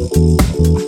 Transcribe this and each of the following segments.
You made me.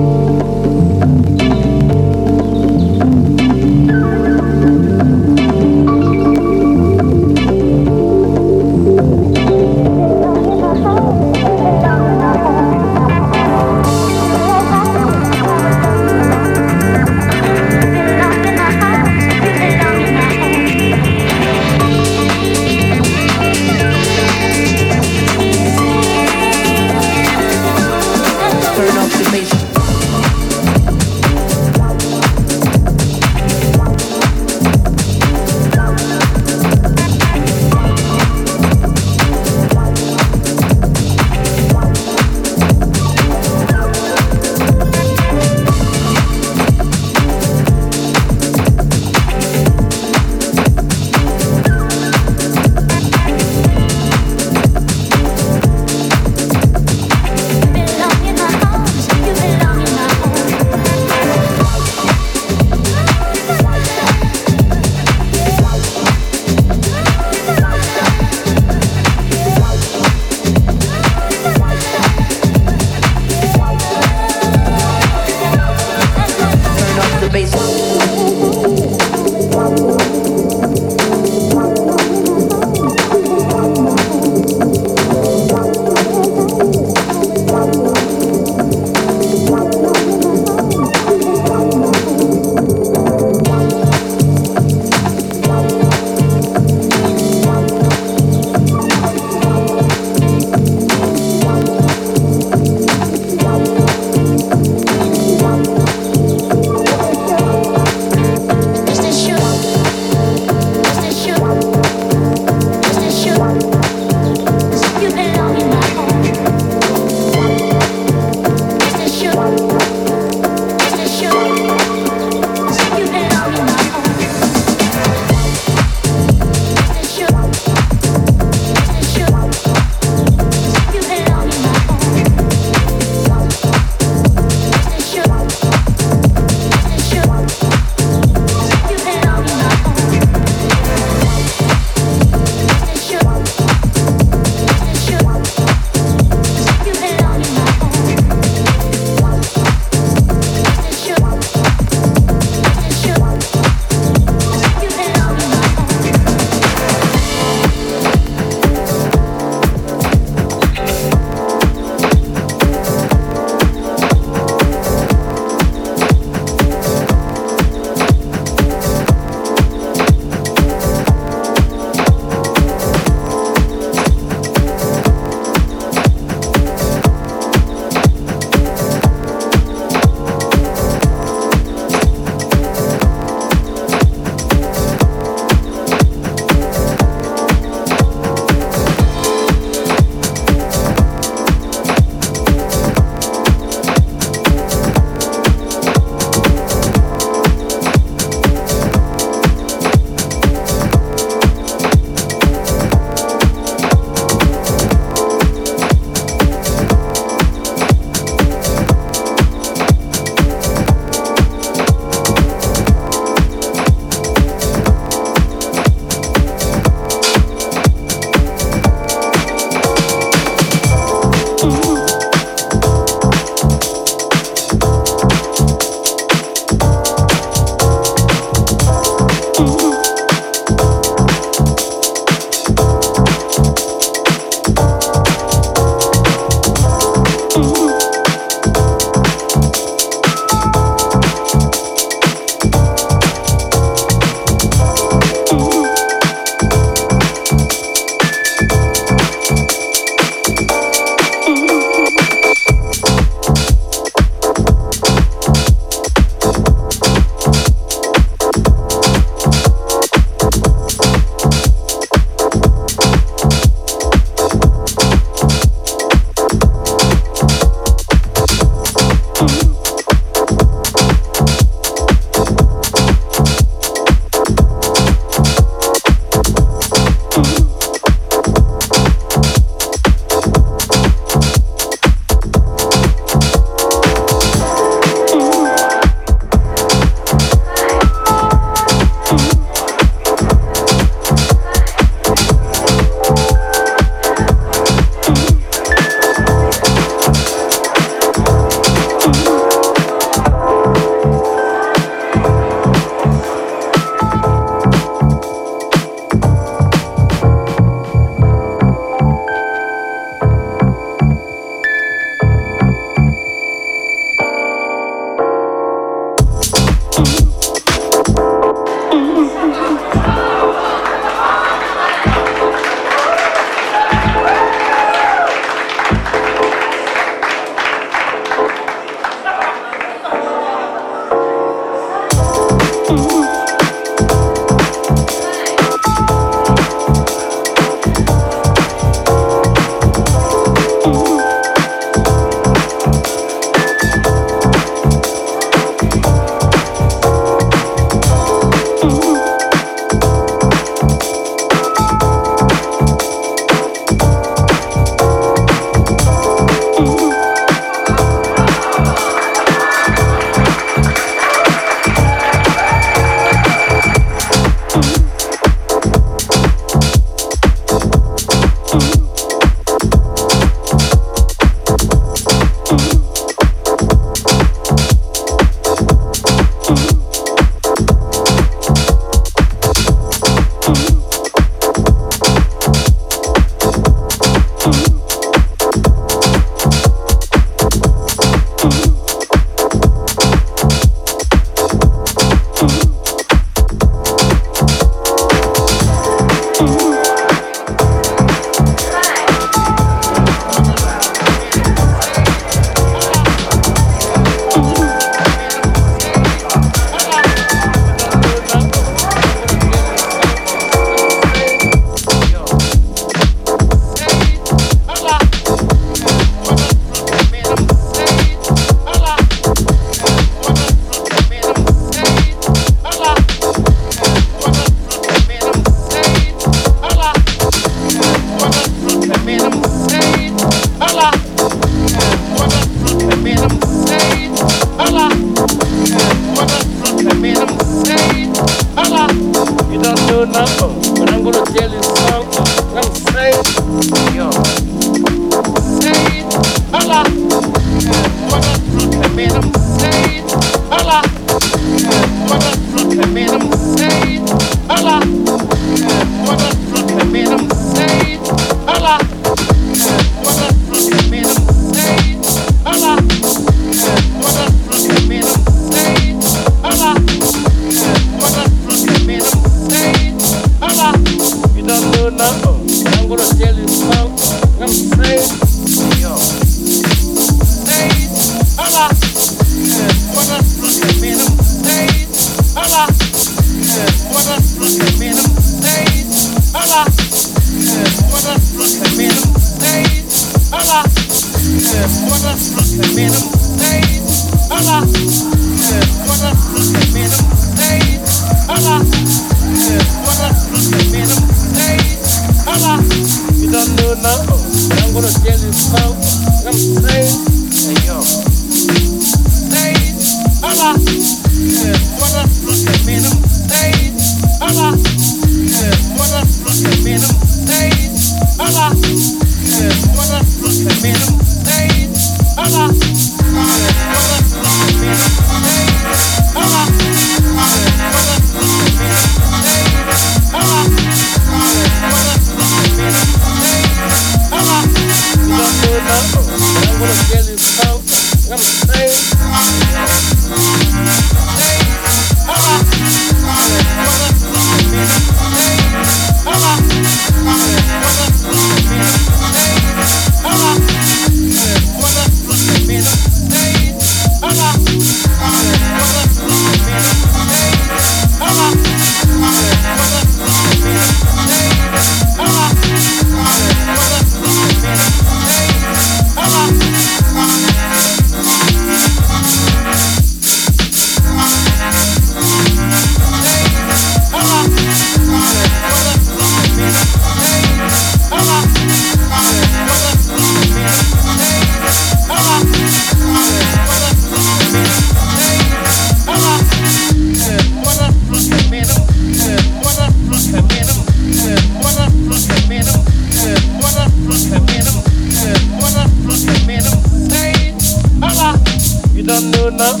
But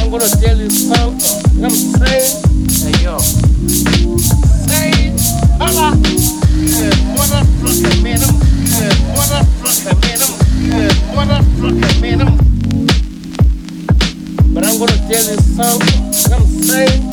I'm gonna tell you something. I'm saying, hey yo, saying, hola. But I'm gonna tell you something. I'm saying.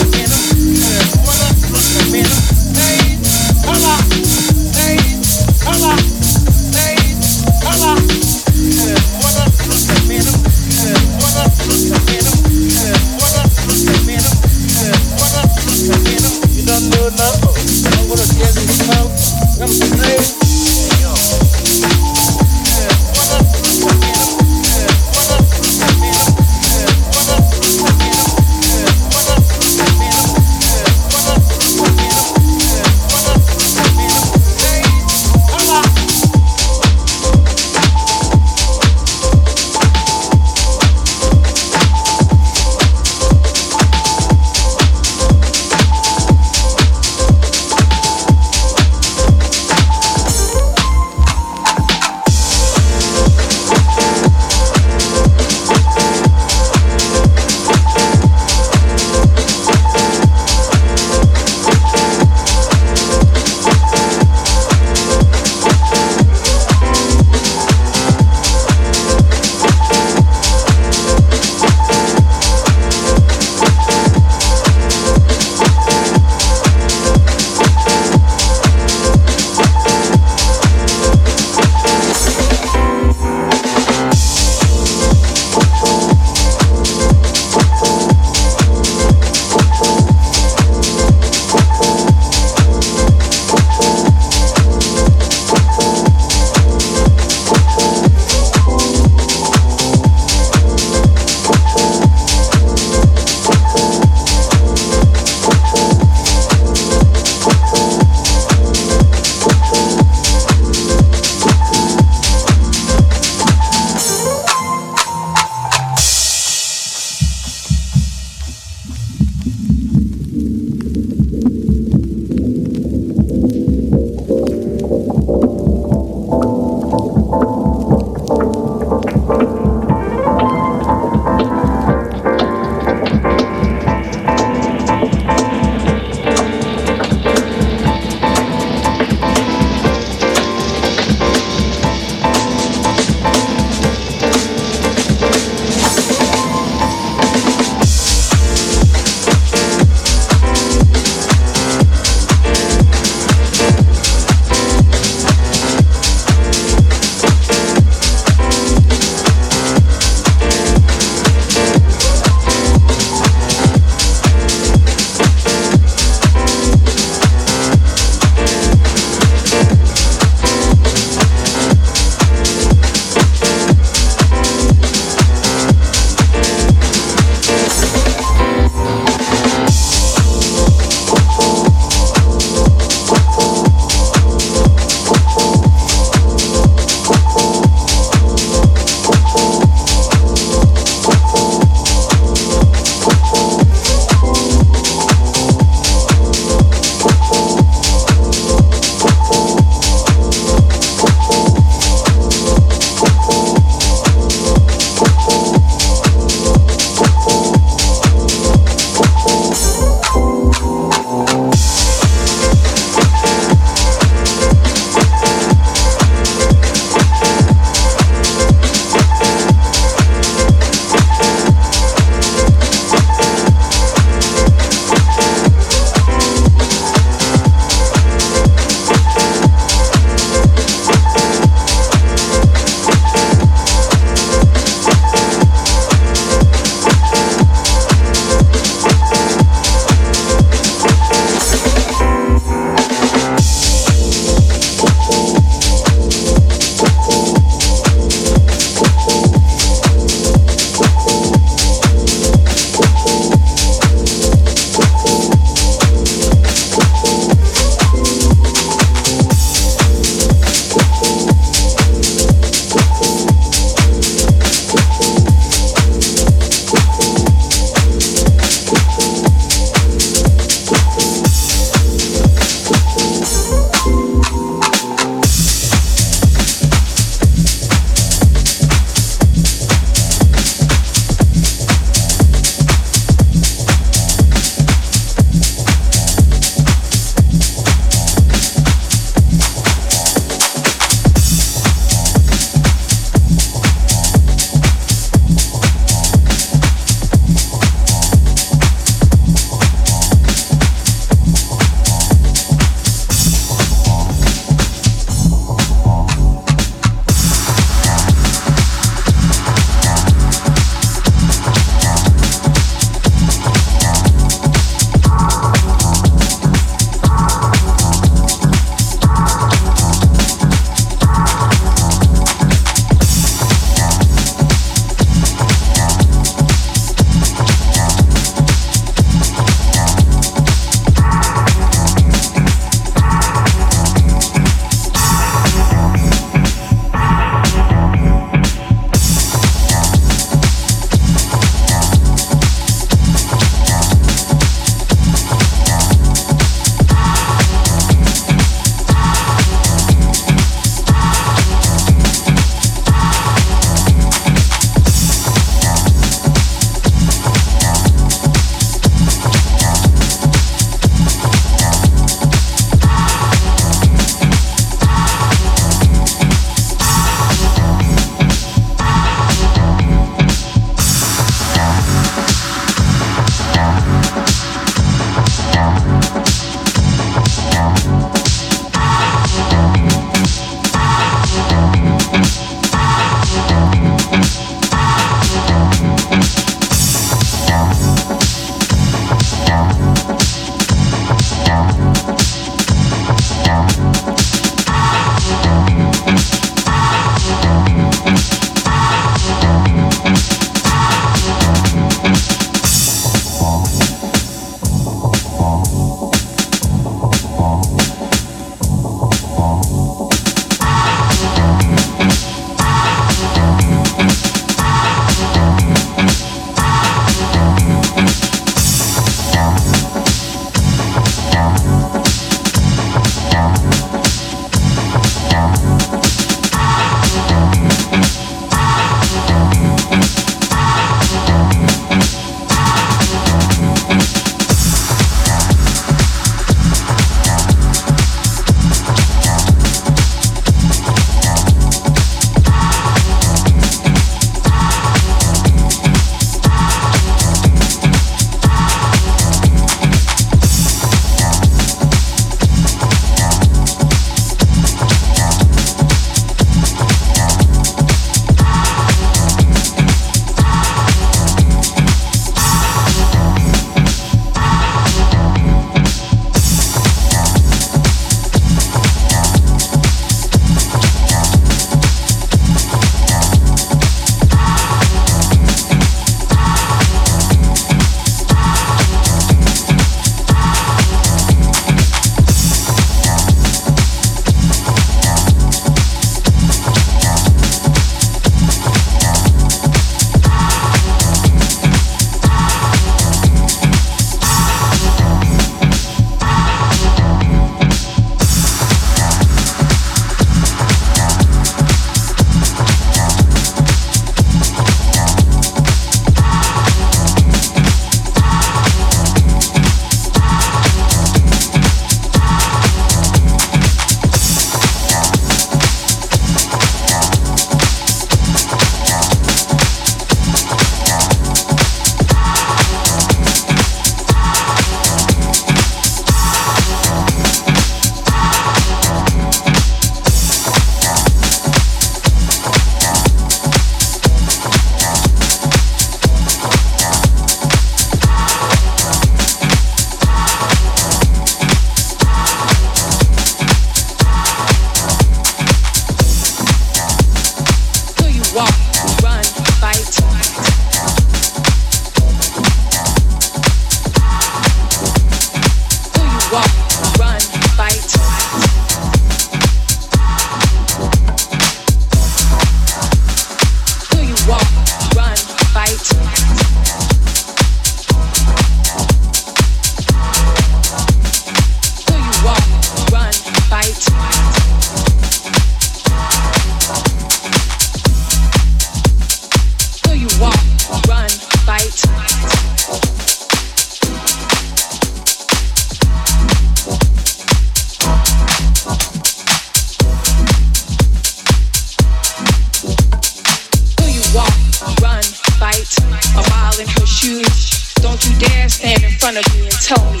Stand in me and tell me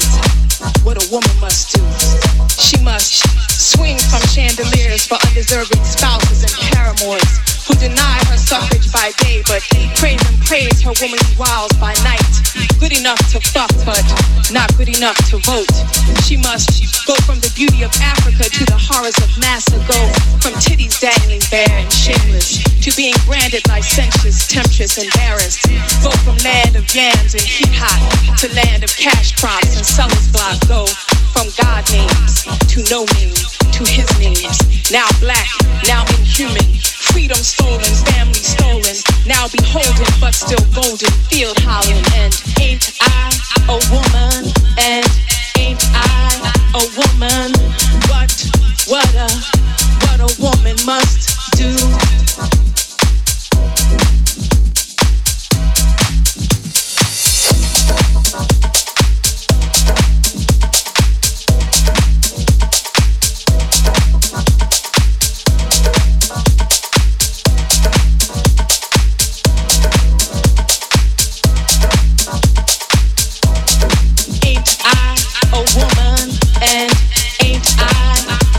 what a woman must do. She must swing from chandeliers for undeserving spouses and paramours who deny her suffrage by day, but praise and praise her womanly wiles by night. Good enough to fuck, but not good enough to vote. She must go from the beauty of Africa to the horrors of Massa. Go from titties dangling bare and shameless to being branded licentious, temptress, embarrassed. Go from land of yams and heat hot to land of cash crops and sellers block. Go from God names to no name to his names. Now black, now inhuman freedom stolen, family stolen. Now beholden, but still golden, field howling. And ain't I a woman? And ain't I a woman? What, what a, what a woman must do.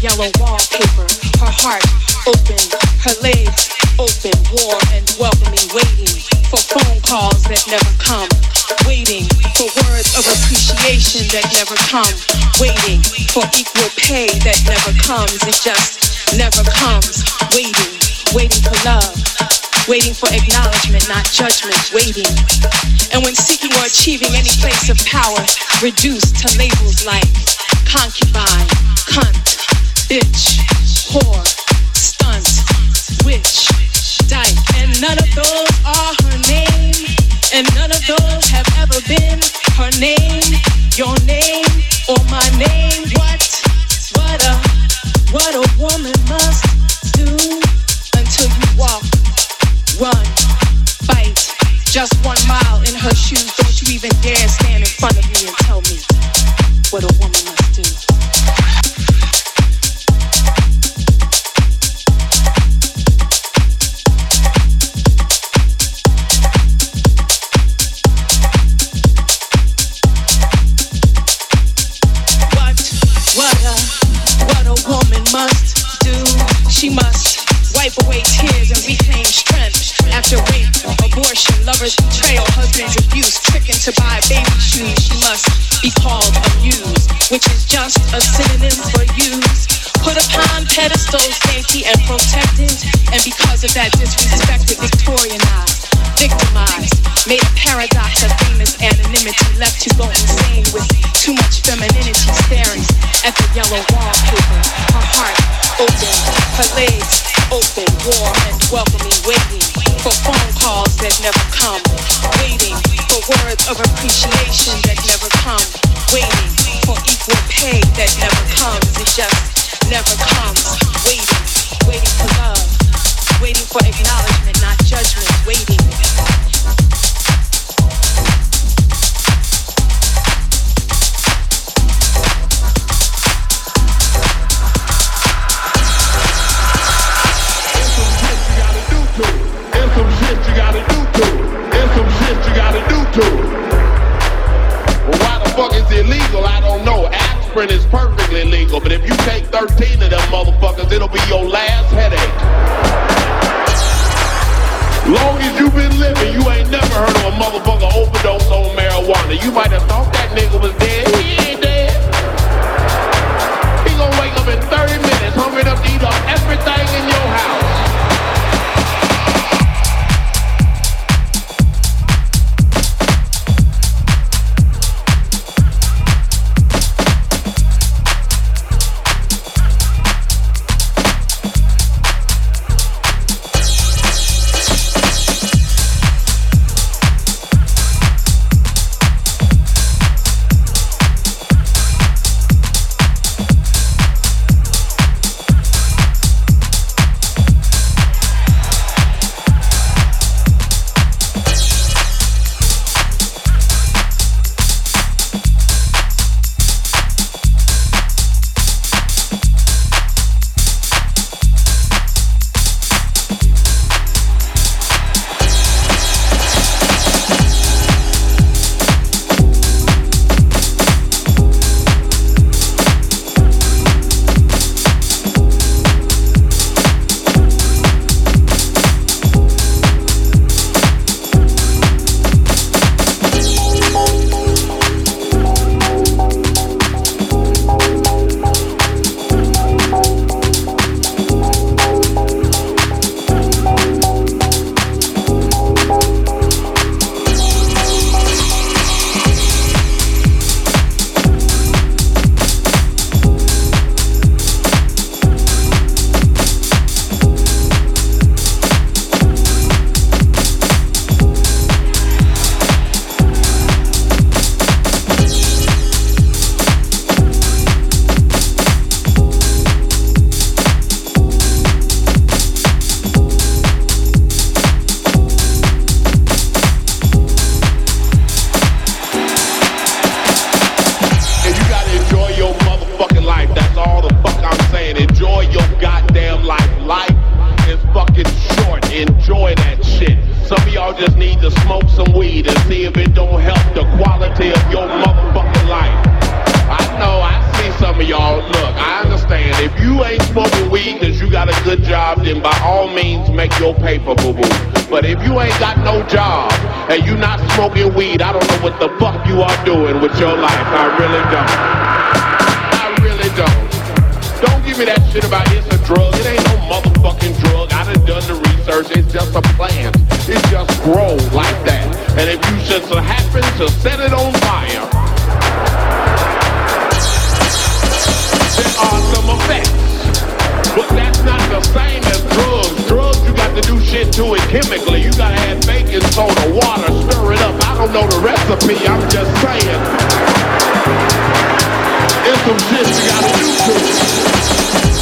yellow wallpaper, her heart open, her legs open, warm and welcoming, waiting for phone calls that never come, waiting for words of appreciation that never come, waiting for equal pay that never comes, it just never comes, waiting, waiting for love, waiting for acknowledgement, not judgment, waiting. And when seeking or achieving any place of power, reduced to labels like concubine, cunt, bitch, whore, stunt, witch, dyke. And none of those are her name. And none of those have ever been her name, your name, or my name. What, what a, what a woman must do until you walk, run, fight. Just one mile in her shoes. Don't you even dare stand in front of me and tell me what a woman must do. What a, what a woman must do. She must wipe away tears and reclaim strength after rape, abortion, lovers' betrayal, husband's abuse, tricking to buy baby shoes. She must be called amused, which is just a synonym for use. Put upon pedestals, dainty and protected, and because of that disrespected, victorianized, victimized, made a paradox of famous anonymity, left to go insane with too much femininity staring at the yellow wallpaper. Her heart open, her legs open, warm and welcoming, waiting for phone calls that never come, waiting for words of appreciation that never come, waiting for equal pay that never comes, it just never comes, waiting, waiting for love, waiting for acknowledgement, not judgment, waiting. Illegal, I don't know. Aspirin is perfectly legal, but if you take 13 of them motherfuckers, it'll be your last headache. Long as you been living, you ain't never heard of a motherfucker overdose on marijuana. You might have thought that nigga was dead. He ain't dead. He gonna wake up in 30 minutes, hungry enough to eat up everything in your house. But that's not the same as drugs. Drugs, you got to do shit to it chemically. You gotta add baking soda, water, stir it up. I don't know the recipe, I'm just saying. It's some shit you gotta do to it.